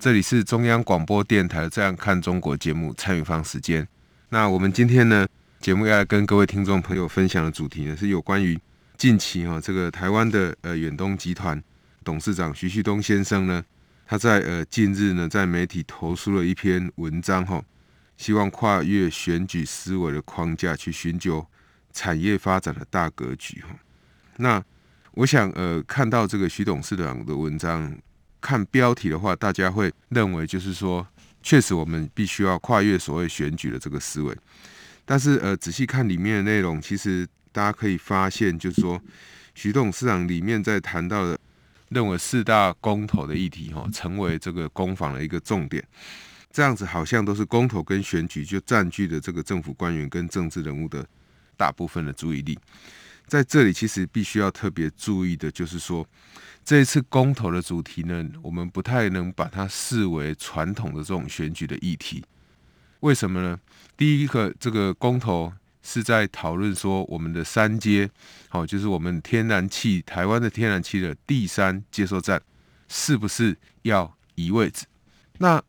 这里是中央广播电台《这样看中国》节目参与方时间。那我们今天呢，节目要跟各位听众朋友分享的主题呢，是有关于近期哈、这个台湾的呃远东集团董事长徐旭东先生呢，他在呃近日呢在媒体投书了一篇文章哈、希望跨越选举思维的框架去寻求产业发展的大格局哈、那我想，呃，看到这个徐董事长的文章，看标题的话，大家会认为就是说，确实我们必须要跨越所谓选举的这个思维。但是，呃，仔细看里面的内容，其实大家可以发现，就是说，徐董事长里面在谈到的，认为四大公投的议题，哈，成为这个攻防的一个重点。这样子好像都是公投跟选举就占据了这个政府官员跟政治人物的大部分的注意力。在这里，其实必须要特别注意的，就是说，这一次公投的主题呢，我们不太能把它视为传统的这种选举的议题。为什么呢？第一个，这个公投是在讨论说，我们的三阶，好，就是我们天然气台湾的天然气的第三接收站，是不是要移位置？那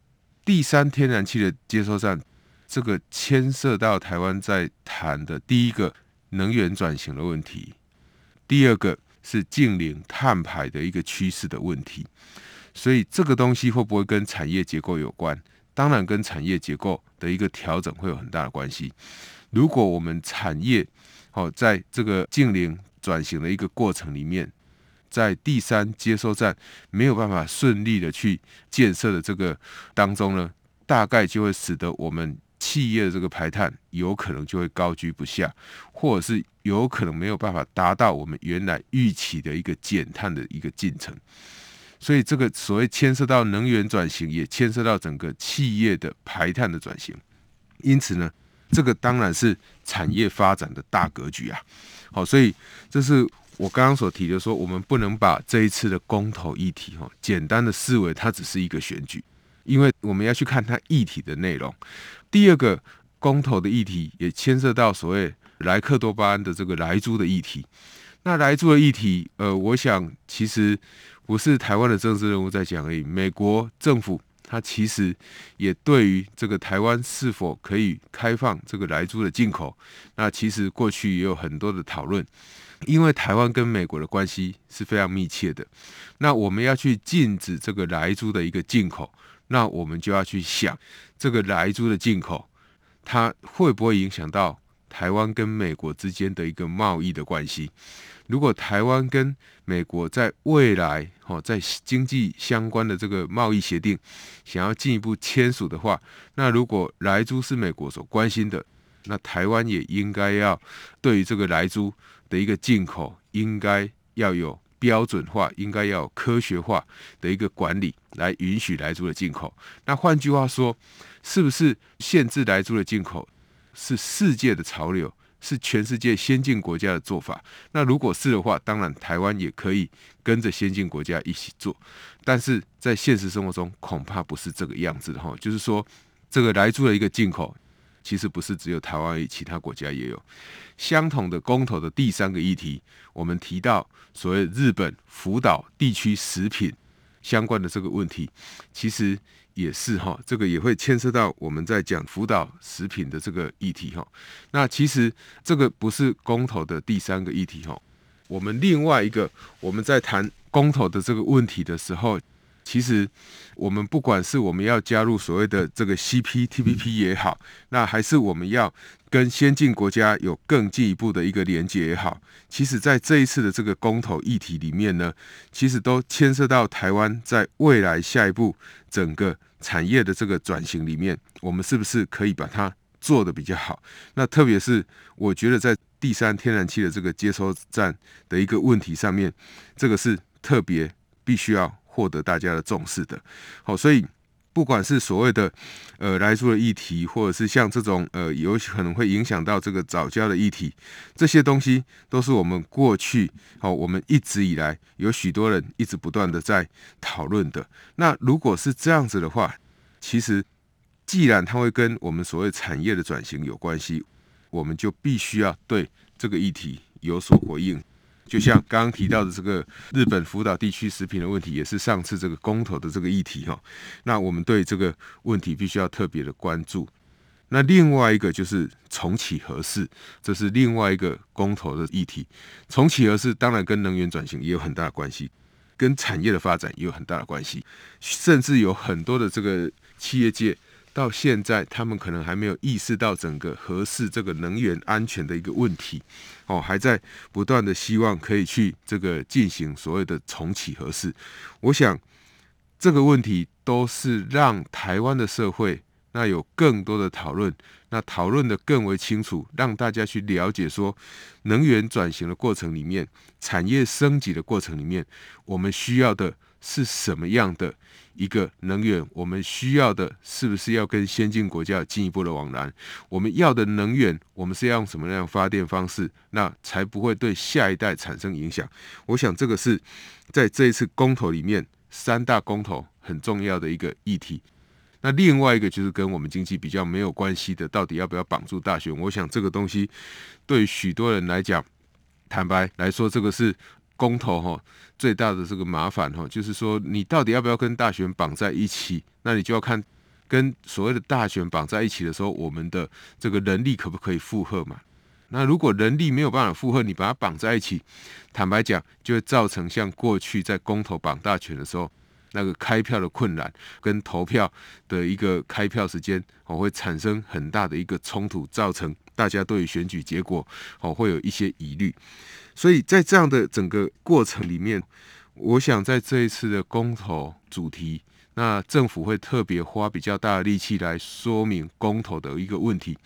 第三天然气的接收站，这个牵涉到台湾在谈的第一个。能源转型的问题，第二个是净零碳排的一个趋势的问题，所以这个东西会不会跟产业结构有关？当然跟产业结构的一个调整会有很大的关系。如果我们产业哦在这个净零转型的一个过程里面，在第三接收站没有办法顺利的去建设的这个当中呢，大概就会使得我们。企业的这个排碳有可能就会高居不下，或者是有可能没有办法达到我们原来预期的一个减碳的一个进程。所以这个所谓牵涉到能源转型，也牵涉到整个企业的排碳的转型。因此呢，这个当然是产业发展的大格局啊。好，所以这是我刚刚所提的说，我们不能把这一次的公投议题哈，简单的视为它只是一个选举。因为我们要去看它议题的内容。第二个公投的议题也牵涉到所谓莱克多巴胺的这个莱猪的议题。那莱猪的议题，呃，我想其实不是台湾的政治人物在讲而已。美国政府它其实也对于这个台湾是否可以开放这个莱猪的进口，那其实过去也有很多的讨论。因为台湾跟美国的关系是非常密切的，那我们要去禁止这个莱猪的一个进口。那我们就要去想，这个莱猪的进口，它会不会影响到台湾跟美国之间的一个贸易的关系？如果台湾跟美国在未来，哈，在经济相关的这个贸易协定想要进一步签署的话，那如果莱猪是美国所关心的，那台湾也应该要对于这个莱猪的一个进口，应该要有。标准化应该要科学化的一个管理来允许莱猪的进口。那换句话说，是不是限制莱猪的进口是世界的潮流，是全世界先进国家的做法？那如果是的话，当然台湾也可以跟着先进国家一起做。但是在现实生活中，恐怕不是这个样子的哈。就是说，这个来住的一个进口。其实不是只有台湾而已，其他国家也有相同的公投的第三个议题。我们提到所谓日本福岛地区食品相关的这个问题，其实也是哈，这个也会牵涉到我们在讲辅导食品的这个议题哈。那其实这个不是公投的第三个议题哈。我们另外一个我们在谈公投的这个问题的时候。其实，我们不管是我们要加入所谓的这个 CPTPP 也好，那还是我们要跟先进国家有更进一步的一个连接也好，其实，在这一次的这个公投议题里面呢，其实都牵涉到台湾在未来下一步整个产业的这个转型里面，我们是不是可以把它做得比较好？那特别是我觉得在第三天然气的这个接收站的一个问题上面，这个是特别必须要。获得大家的重视的，好，所以不管是所谓的呃莱猪的议题，或者是像这种呃有可能会影响到这个早教的议题，这些东西都是我们过去哦，我们一直以来有许多人一直不断的在讨论的。那如果是这样子的话，其实既然它会跟我们所谓产业的转型有关系，我们就必须要对这个议题有所回应。就像刚刚提到的这个日本福岛地区食品的问题，也是上次这个公投的这个议题哈。那我们对这个问题必须要特别的关注。那另外一个就是重启核四，这是另外一个公投的议题。重启核四当然跟能源转型也有很大的关系，跟产业的发展也有很大的关系，甚至有很多的这个企业界。到现在，他们可能还没有意识到整个核四这个能源安全的一个问题，哦，还在不断的希望可以去这个进行所谓的重启核四。我想这个问题都是让台湾的社会那有更多的讨论，那讨论的更为清楚，让大家去了解说，能源转型的过程里面，产业升级的过程里面，我们需要的是什么样的？一个能源，我们需要的是不是要跟先进国家进一步的往来？我们要的能源，我们是要用什么样的发电方式，那才不会对下一代产生影响？我想这个是在这一次公投里面三大公投很重要的一个议题。那另外一个就是跟我们经济比较没有关系的，到底要不要绑住大选？我想这个东西对许多人来讲，坦白来说，这个是。公投哈最大的这个麻烦哈，就是说你到底要不要跟大选绑在一起？那你就要看跟所谓的大选绑在一起的时候，我们的这个人力可不可以负荷嘛？那如果人力没有办法负荷，你把它绑在一起，坦白讲，就会造成像过去在公投绑大权的时候，那个开票的困难跟投票的一个开票时间哦，会产生很大的一个冲突，造成大家对于选举结果哦会有一些疑虑。所以在这样的整个过程里面，我想在这一次的公投主题，那政府会特别花比较大的力气来说明公投的一个问题，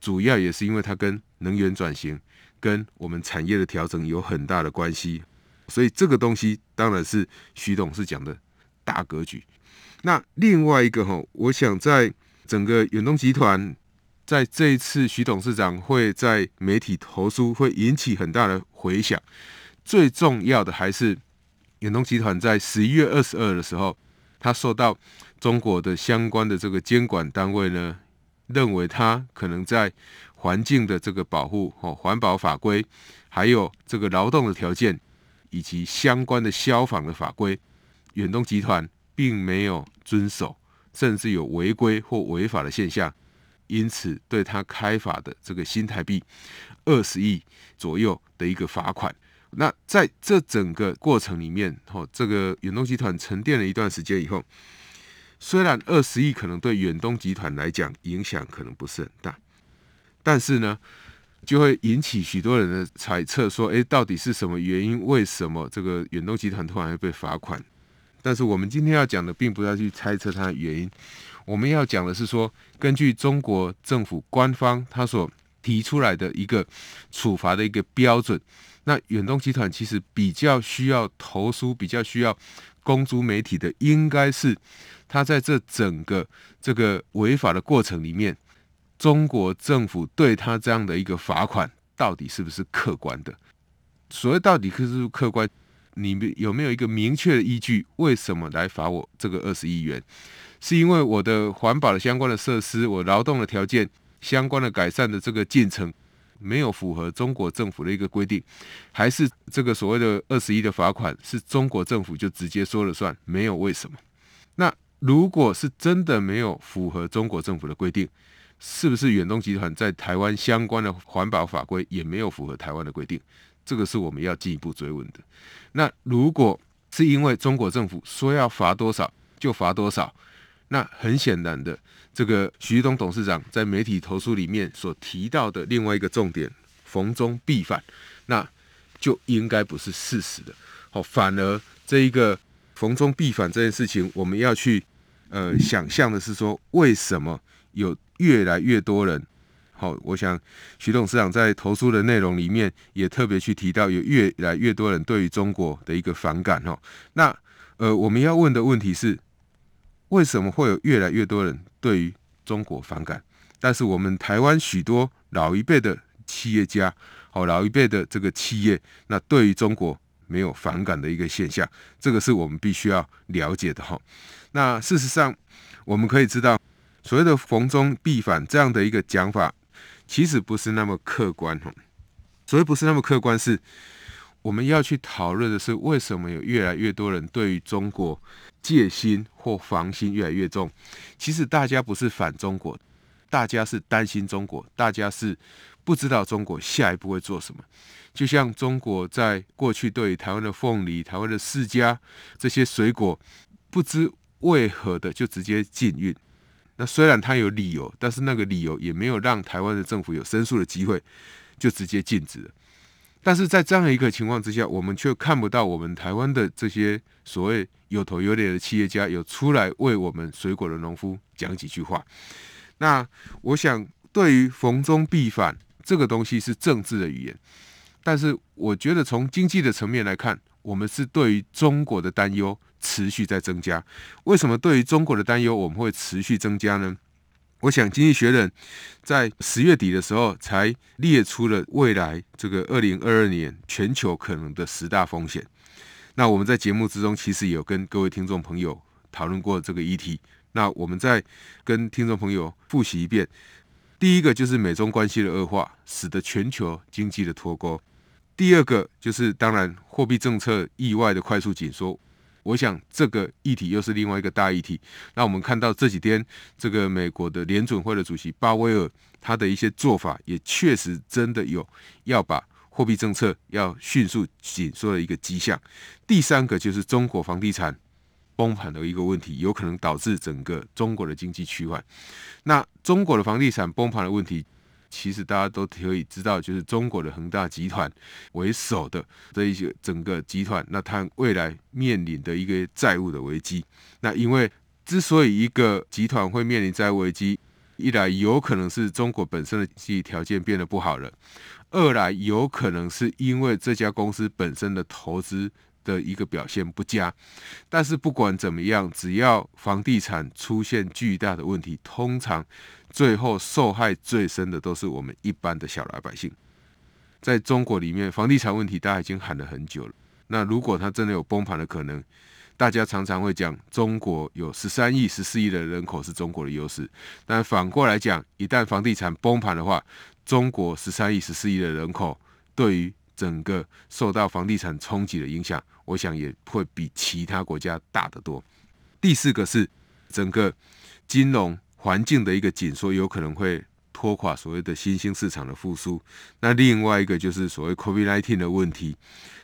主要也是因为它跟能源转型、跟我们产业的调整有很大的关系。所以这个东西当然是徐董事讲的大格局。那另外一个哈，我想在整个远东集团。在这一次，徐董事长会在媒体投书，会引起很大的回响。最重要的还是远东集团在十一月二十二的时候，他受到中国的相关的这个监管单位呢，认为他可能在环境的这个保护、哦环保法规，还有这个劳动的条件，以及相关的消防的法规，远东集团并没有遵守，甚至有违规或违法的现象。因此，对他开罚的这个新台币二十亿左右的一个罚款。那在这整个过程里面，吼，这个远东集团沉淀了一段时间以后，虽然二十亿可能对远东集团来讲影响可能不是很大，但是呢，就会引起许多人的猜测，说，诶，到底是什么原因？为什么这个远东集团突然会被罚款？但是我们今天要讲的，并不要去猜测它的原因。我们要讲的是说，根据中国政府官方他所提出来的一个处罚的一个标准，那远东集团其实比较需要投诉，比较需要公诸媒体的，应该是他在这整个这个违法的过程里面，中国政府对他这样的一个罚款，到底是不是客观的？所谓到底是不是客观？你们有没有一个明确的依据？为什么来罚我这个二十亿元？是因为我的环保的相关的设施，我劳动的条件相关的改善的这个进程没有符合中国政府的一个规定，还是这个所谓的二十亿的罚款是中国政府就直接说了算？没有为什么？那如果是真的没有符合中国政府的规定，是不是远东集团在台湾相关的环保法规也没有符合台湾的规定？这个是我们要进一步追问的。那如果是因为中国政府说要罚多少就罚多少，那很显然的，这个徐东董事长在媒体投诉里面所提到的另外一个重点“逢中必反”，那就应该不是事实的。好，反而这一个“逢中必反”这件事情，我们要去呃想象的是说，为什么有越来越多人？好，我想徐董事长在投诉的内容里面也特别去提到，有越来越多人对于中国的一个反感。哦，那呃，我们要问的问题是，为什么会有越来越多人对于中国反感？但是我们台湾许多老一辈的企业家，好，老一辈的这个企业，那对于中国没有反感的一个现象，这个是我们必须要了解的哈。那事实上，我们可以知道，所谓的逢中必反这样的一个讲法，其实不是那么客观哦。所谓不是那么客观，是我们要去讨论的是为什么有越来越多人对于中国戒心或防心越来越重。其实大家不是反中国，大家是担心中国，大家是不知道中国下一步会做什么。就像中国在过去对于台湾的凤梨、台湾的释迦这些水果，不知为何的就直接禁运。那虽然他有理由，但是那个理由也没有让台湾的政府有申诉的机会。就直接禁止了，但是在这样一个情况之下，我们却看不到我们台湾的这些所谓有头有脸的企业家有出来为我们水果的农夫讲几句话。那我想，对于逢中必反这个东西是政治的语言，但是我觉得从经济的层面来看，我们是对于中国的担忧持续在增加。为什么对于中国的担忧我们会持续增加呢？我想，《经济学人》在十月底的时候才列出了未来这个二零二二年全球可能的十大风险。那我们在节目之中其实有跟各位听众朋友讨论过这个议题。那我们再跟听众朋友复习一遍：第一个就是美中关系的恶化，使得全球经济的脱钩；第二个就是当然货币政策意外的快速紧缩。我想这个议题又是另外一个大议题。那我们看到这几天，这个美国的联准会的主席鲍威尔，他的一些做法也确实真的有要把货币政策要迅速紧缩的一个迹象。第三个就是中国房地产崩盘的一个问题，有可能导致整个中国的经济趋缓。那中国的房地产崩盘的问题。其实大家都可以知道，就是中国的恒大集团为首的这一些整个集团，那它未来面临的一个债务的危机。那因为之所以一个集团会面临债务危机，一来有可能是中国本身的经济条件变得不好了，二来有可能是因为这家公司本身的投资的一个表现不佳。但是不管怎么样，只要房地产出现巨大的问题，通常。最后受害最深的都是我们一般的小老百姓。在中国里面，房地产问题大家已经喊了很久了。那如果它真的有崩盘的可能，大家常常会讲中国有十三亿、十四亿的人口是中国的优势。但反过来讲，一旦房地产崩盘的话，中国十三亿、十四亿的人口对于整个受到房地产冲击的影响，我想也会比其他国家大得多。第四个是整个金融。环境的一个紧缩有可能会拖垮所谓的新兴市场的复苏。那另外一个就是所谓 COVID-19 的问题，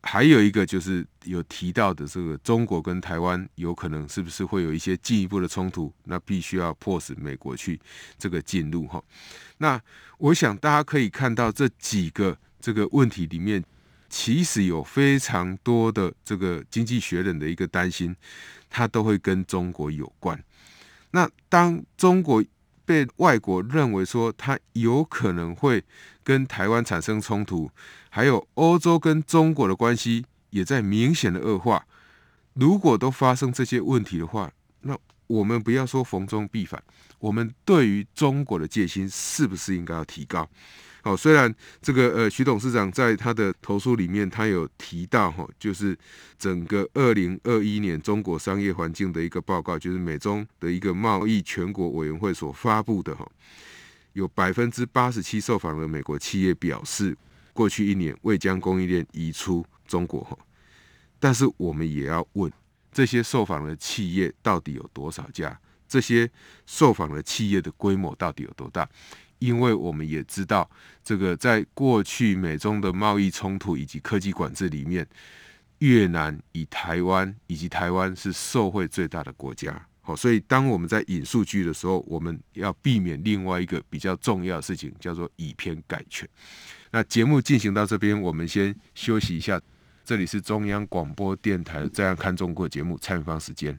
还有一个就是有提到的这个中国跟台湾有可能是不是会有一些进一步的冲突？那必须要迫使美国去这个进入哈。那我想大家可以看到这几个这个问题里面，其实有非常多的这个经济学人的一个担心，它都会跟中国有关。那当中国被外国认为说它有可能会跟台湾产生冲突，还有欧洲跟中国的关系也在明显的恶化，如果都发生这些问题的话，那我们不要说逢中必反，我们对于中国的戒心是不是应该要提高？好，虽然这个呃，徐董事长在他的投诉里面，他有提到哈，就是整个二零二一年中国商业环境的一个报告，就是美中的一个贸易全国委员会所发布的哈，有百分之八十七受访的美国企业表示，过去一年未将供应链移出中国哈，但是我们也要问，这些受访的企业到底有多少家？这些受访的企业的规模到底有多大？因为我们也知道，这个在过去美中的贸易冲突以及科技管制里面，越南以台湾以及台湾是受惠最大的国家。好，所以当我们在引数据的时候，我们要避免另外一个比较重要的事情，叫做以偏概全。那节目进行到这边，我们先休息一下。这里是中央广播电台《这样看中国》节目，蔡明芳时间。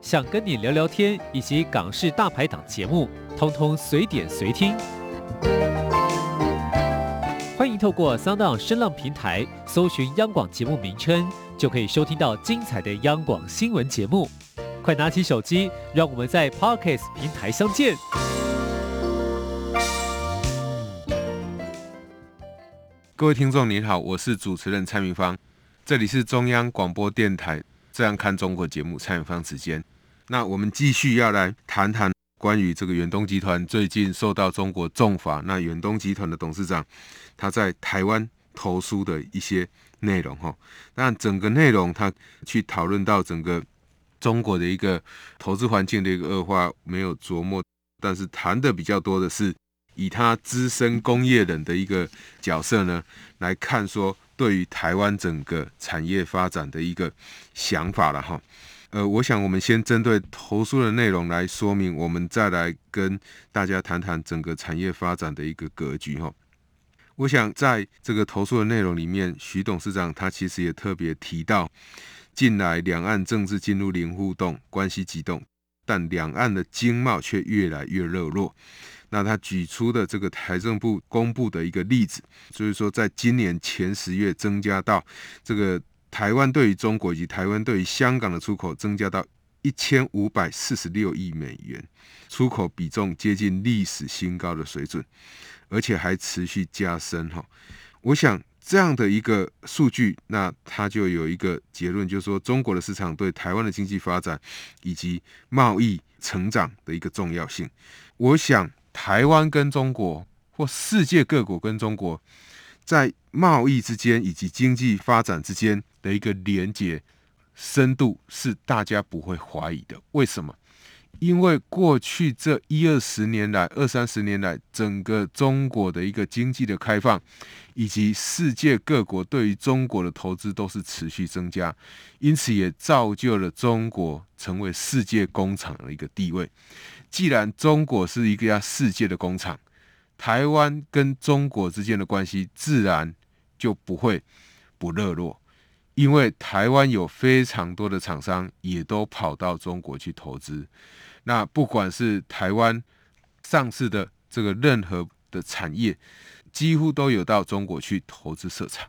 想跟你聊聊天，以及港式大排档节目，通通随点随听。欢迎透过 Sound 声浪平台搜寻央广节目名称，就可以收听到精彩的央广新闻节目。快拿起手机，让我们在 Podcast 平台相见。各位听众您好，我是主持人蔡明芳，这里是中央广播电台。这样看中国节目，蔡永芳时间。那我们继续要来谈谈关于这个远东集团最近受到中国重罚。那远东集团的董事长他在台湾投书的一些内容哈。那整个内容他去讨论到整个中国的一个投资环境的一个恶化，没有琢磨，但是谈的比较多的是以他资深工业人的一个角色呢来看说。对于台湾整个产业发展的一个想法了哈，呃，我想我们先针对投诉的内容来说明，我们再来跟大家谈谈整个产业发展的一个格局哈。我想在这个投诉的内容里面，徐董事长他其实也特别提到，近来两岸政治进入零互动，关系激动，但两岸的经贸却越来越热络。那他举出的这个财政部公布的一个例子，所以说在今年前十月增加到这个台湾对于中国以及台湾对于香港的出口增加到一千五百四十六亿美元，出口比重接近历史新高的水准，而且还持续加深哈。我想这样的一个数据，那他就有一个结论，就是说中国的市场对台湾的经济发展以及贸易成长的一个重要性，我想。台湾跟中国，或世界各国跟中国，在贸易之间以及经济发展之间的一个连接深度，是大家不会怀疑的。为什么？因为过去这一二十年来、二三十年来，整个中国的一个经济的开放，以及世界各国对于中国的投资都是持续增加，因此也造就了中国成为世界工厂的一个地位。既然中国是一家世界的工厂，台湾跟中国之间的关系自然就不会不热络，因为台湾有非常多的厂商也都跑到中国去投资。那不管是台湾上市的这个任何的产业，几乎都有到中国去投资设厂。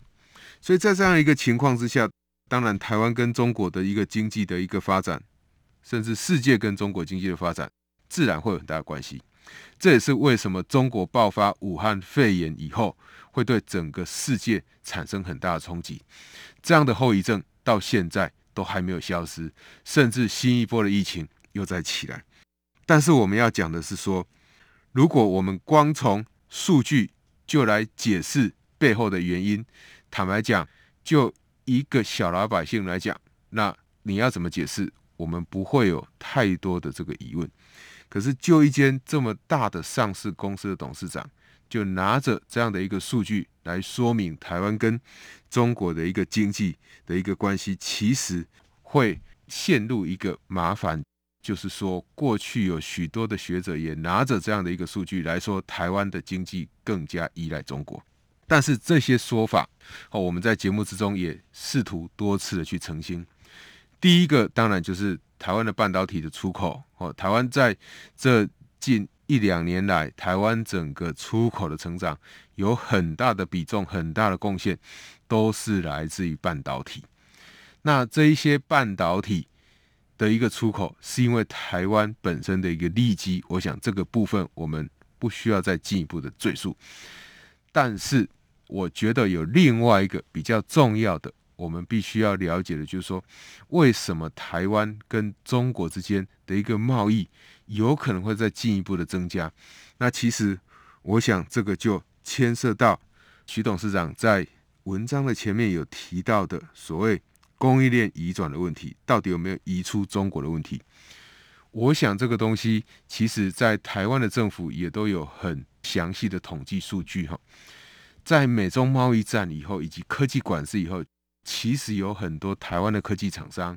所以在这样一个情况之下，当然台湾跟中国的一个经济的一个发展，甚至世界跟中国经济的发展。自然会有很大的关系，这也是为什么中国爆发武汉肺炎以后，会对整个世界产生很大的冲击。这样的后遗症到现在都还没有消失，甚至新一波的疫情又在起来。但是我们要讲的是说，如果我们光从数据就来解释背后的原因，坦白讲，就一个小老百姓来讲，那你要怎么解释？我们不会有太多的这个疑问。可是，就一间这么大的上市公司的董事长，就拿着这样的一个数据来说明台湾跟中国的一个经济的一个关系，其实会陷入一个麻烦，就是说，过去有许多的学者也拿着这样的一个数据来说，台湾的经济更加依赖中国。但是这些说法，哦，我们在节目之中也试图多次的去澄清，第一个当然就是台湾的半导体的出口哦，台湾在这近一两年来，台湾整个出口的成长有很大的比重、很大的贡献，都是来自于半导体。那这一些半导体的一个出口，是因为台湾本身的一个利基，我想这个部分我们不需要再进一步的赘述。但是，我觉得有另外一个比较重要的，我们必须要了解的，就是说，为什么台湾跟中国之间的一个贸易有可能会再进一步的增加？那其实，我想这个就牵涉到徐董事长在文章的前面有提到的所谓。供应链移转的问题，到底有没有移出中国的问题？我想这个东西，其实在台湾的政府也都有很详细的统计数据哈。在美中贸易战以后，以及科技管制以后，其实有很多台湾的科技厂商，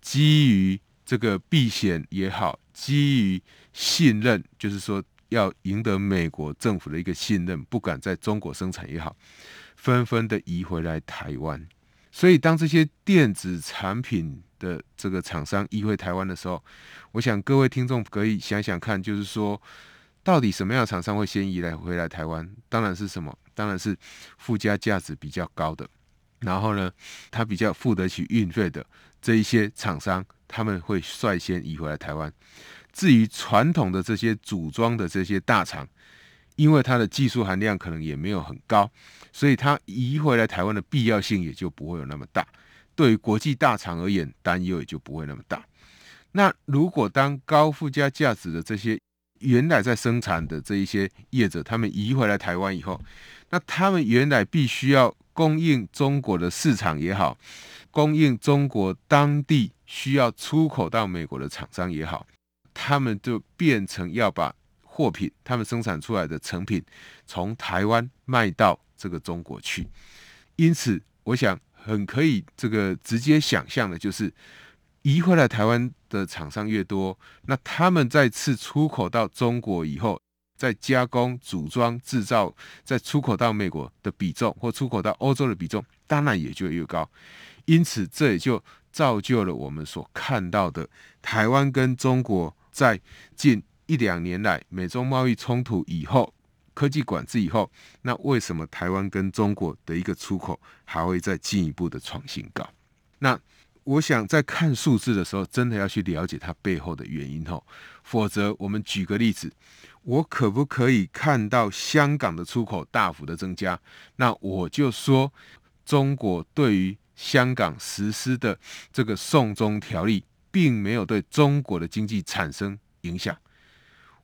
基于这个避险也好，基于信任，就是说要赢得美国政府的一个信任，不敢在中国生产也好，纷纷的移回来台湾。所以，当这些电子产品的这个厂商移回台湾的时候，我想各位听众可以想想看，就是说，到底什么样的厂商会先移来回来台湾？当然是什么？当然是附加价值比较高的，然后呢，他比较付得起运费的这一些厂商，他们会率先移回来台湾。至于传统的这些组装的这些大厂，因为它的技术含量可能也没有很高。所以它移回来台湾的必要性也就不会有那么大，对于国际大厂而言，担忧也就不会那么大。那如果当高附加价值的这些原来在生产的这一些业者，他们移回来台湾以后，那他们原来必须要供应中国的市场也好，供应中国当地需要出口到美国的厂商也好，他们就变成要把货品，他们生产出来的成品从台湾卖到。这个中国去，因此我想很可以这个直接想象的，就是移回来台湾的厂商越多，那他们再次出口到中国以后，在加工、组装、制造，再出口到美国的比重，或出口到欧洲的比重，当然也就越高。因此，这也就造就了我们所看到的台湾跟中国在近一两年来美中贸易冲突以后。科技管制以后，那为什么台湾跟中国的一个出口还会再进一步的创新高？那我想在看数字的时候，真的要去了解它背后的原因吼，否则我们举个例子，我可不可以看到香港的出口大幅的增加？那我就说，中国对于香港实施的这个送中条例，并没有对中国的经济产生影响。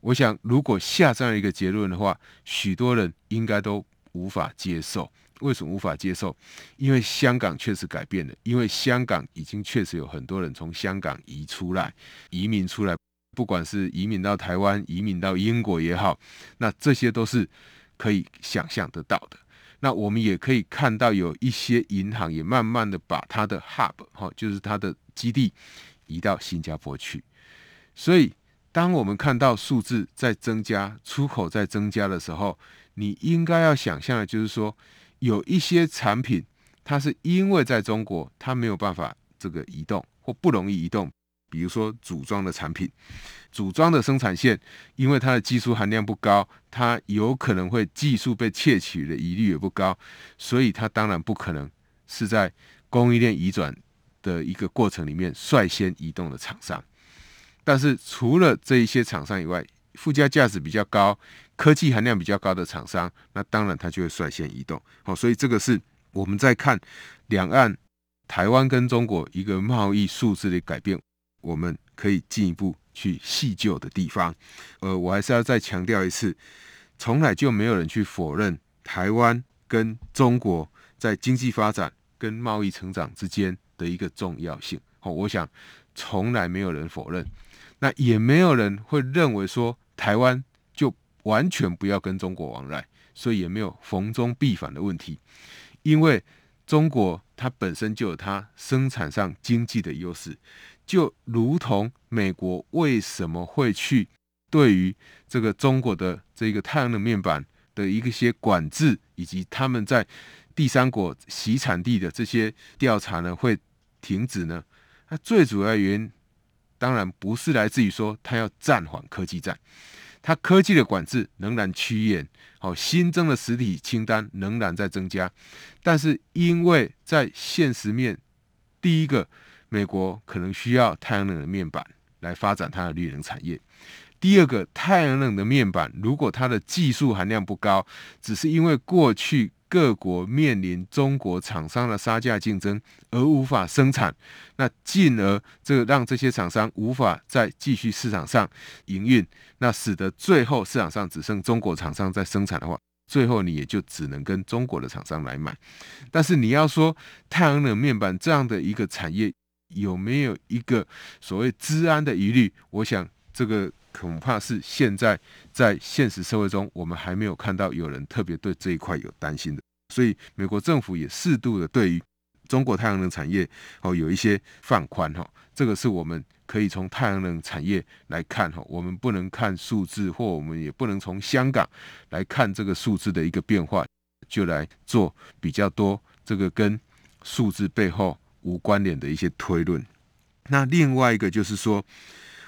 我想，如果下这样一个结论的话，许多人应该都无法接受。为什么无法接受？因为香港确实改变了，因为香港已经确实有很多人从香港移出来、移民出来，不管是移民到台湾、移民到英国也好，那这些都是可以想象得到的。那我们也可以看到，有一些银行也慢慢的把它的 hub 哈，就是它的基地移到新加坡去，所以。当我们看到数字在增加，出口在增加的时候，你应该要想象的就是说，有一些产品，它是因为在中国它没有办法这个移动或不容易移动，比如说组装的产品，组装的生产线，因为它的技术含量不高，它有可能会技术被窃取的疑虑也不高，所以它当然不可能是在供应链移转的一个过程里面率先移动的厂商。但是除了这一些厂商以外，附加价值比较高、科技含量比较高的厂商，那当然它就会率先移动。好，所以这个是我们在看两岸、台湾跟中国一个贸易数字的改变，我们可以进一步去细究的地方。呃，我还是要再强调一次，从来就没有人去否认台湾跟中国在经济发展跟贸易成长之间的一个重要性。好，我想从来没有人否认。那也没有人会认为说台湾就完全不要跟中国往来，所以也没有逢中必反的问题，因为中国它本身就有它生产上经济的优势，就如同美国为什么会去对于这个中国的这个太阳能面板的一个些管制，以及他们在第三国洗产地的这些调查呢会停止呢？那最主要原因，当然不是来自于说它要暂缓科技战，它科技的管制仍然趋严，好，新增的实体清单仍然在增加，但是因为在现实面，第一个，美国可能需要太阳能的面板来发展它的绿能产业。第二个，太阳能的面板，如果它的技术含量不高，只是因为过去各国面临中国厂商的杀价竞争而无法生产，那进而这个让这些厂商无法再继续市场上营运，那使得最后市场上只剩中国厂商在生产的话，最后你也就只能跟中国的厂商来买。但是你要说太阳能面板这样的一个产业有没有一个所谓治安的疑虑？我想这个。恐怕是现在在现实社会中，我们还没有看到有人特别对这一块有担心的，所以美国政府也适度的对于中国太阳能产业哦有一些放宽哈，这个是我们可以从太阳能产业来看哈，我们不能看数字，或我们也不能从香港来看这个数字的一个变化，就来做比较多这个跟数字背后无关联的一些推论。那另外一个就是说，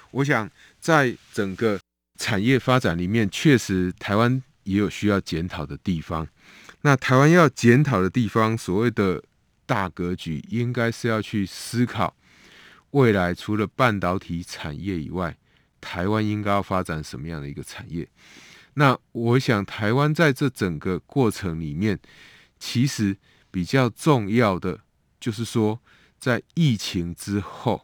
我想。在整个产业发展里面，确实台湾也有需要检讨的地方。那台湾要检讨的地方，所谓的大格局，应该是要去思考未来除了半导体产业以外，台湾应该要发展什么样的一个产业。那我想，台湾在这整个过程里面，其实比较重要的就是说，在疫情之后。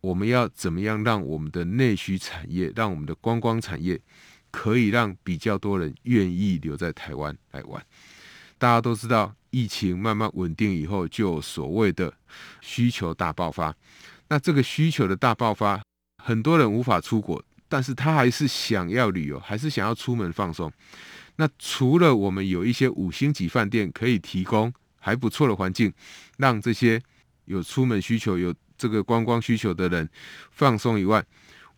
我们要怎么样让我们的内需产业，让我们的观光产业，可以让比较多人愿意留在台湾来玩？大家都知道，疫情慢慢稳定以后，就有所谓的需求大爆发。那这个需求的大爆发，很多人无法出国，但是他还是想要旅游，还是想要出门放松。那除了我们有一些五星级饭店可以提供还不错的环境，让这些有出门需求有。这个观光需求的人放松以外，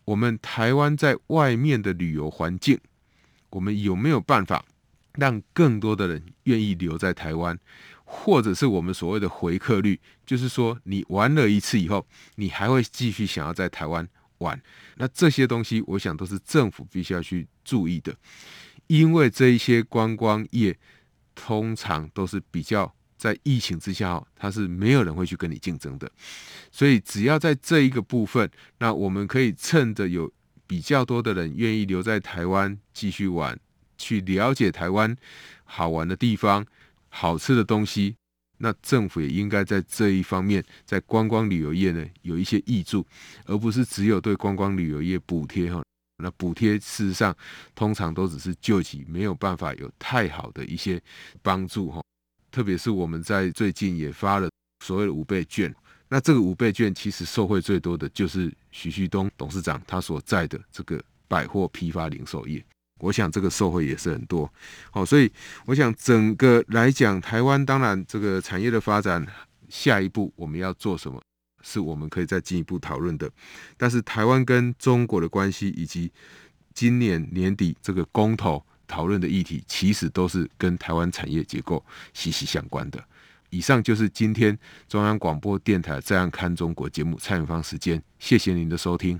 我们台湾在外面的旅游环境，我们有没有办法让更多的人愿意留在台湾，或者是我们所谓的回客率，就是说你玩了一次以后，你还会继续想要在台湾玩？那这些东西，我想都是政府必须要去注意的，因为这一些观光业通常都是比较。在疫情之下，它是没有人会去跟你竞争的，所以只要在这一个部分，那我们可以趁着有比较多的人愿意留在台湾继续玩，去了解台湾好玩的地方、好吃的东西，那政府也应该在这一方面，在观光旅游业呢有一些挹注，而不是只有对观光旅游业补贴哈。那补贴事实上通常都只是救急，没有办法有太好的一些帮助哈。特别是我们在最近也发了所谓的五倍券，那这个五倍券其实受惠最多的就是徐旭东董事长他所在的这个百货批发零售业，我想这个受惠也是很多。好，所以我想整个来讲，台湾当然这个产业的发展，下一步我们要做什么，是我们可以再进一步讨论的。但是台湾跟中国的关系，以及今年年底这个公投。讨论的议题其实都是跟台湾产业结构息息相关的。以上就是今天中央广播电台《这样看中国》节目蔡明芳时间，谢谢您的收听。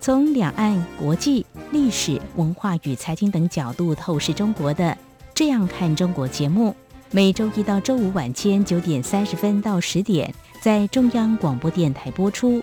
从两岸、国际、历史文化与财经等角度透视中国的《这样看中国》节目，每周一到周五晚间九点三十分到十点在中央广播电台播出。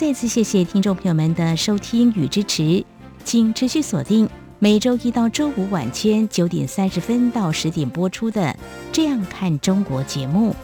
再次谢谢听众朋友们的收听与支持，请持续锁定每周一到周五晚间九点三十分到十点播出的《这样看中国》节目。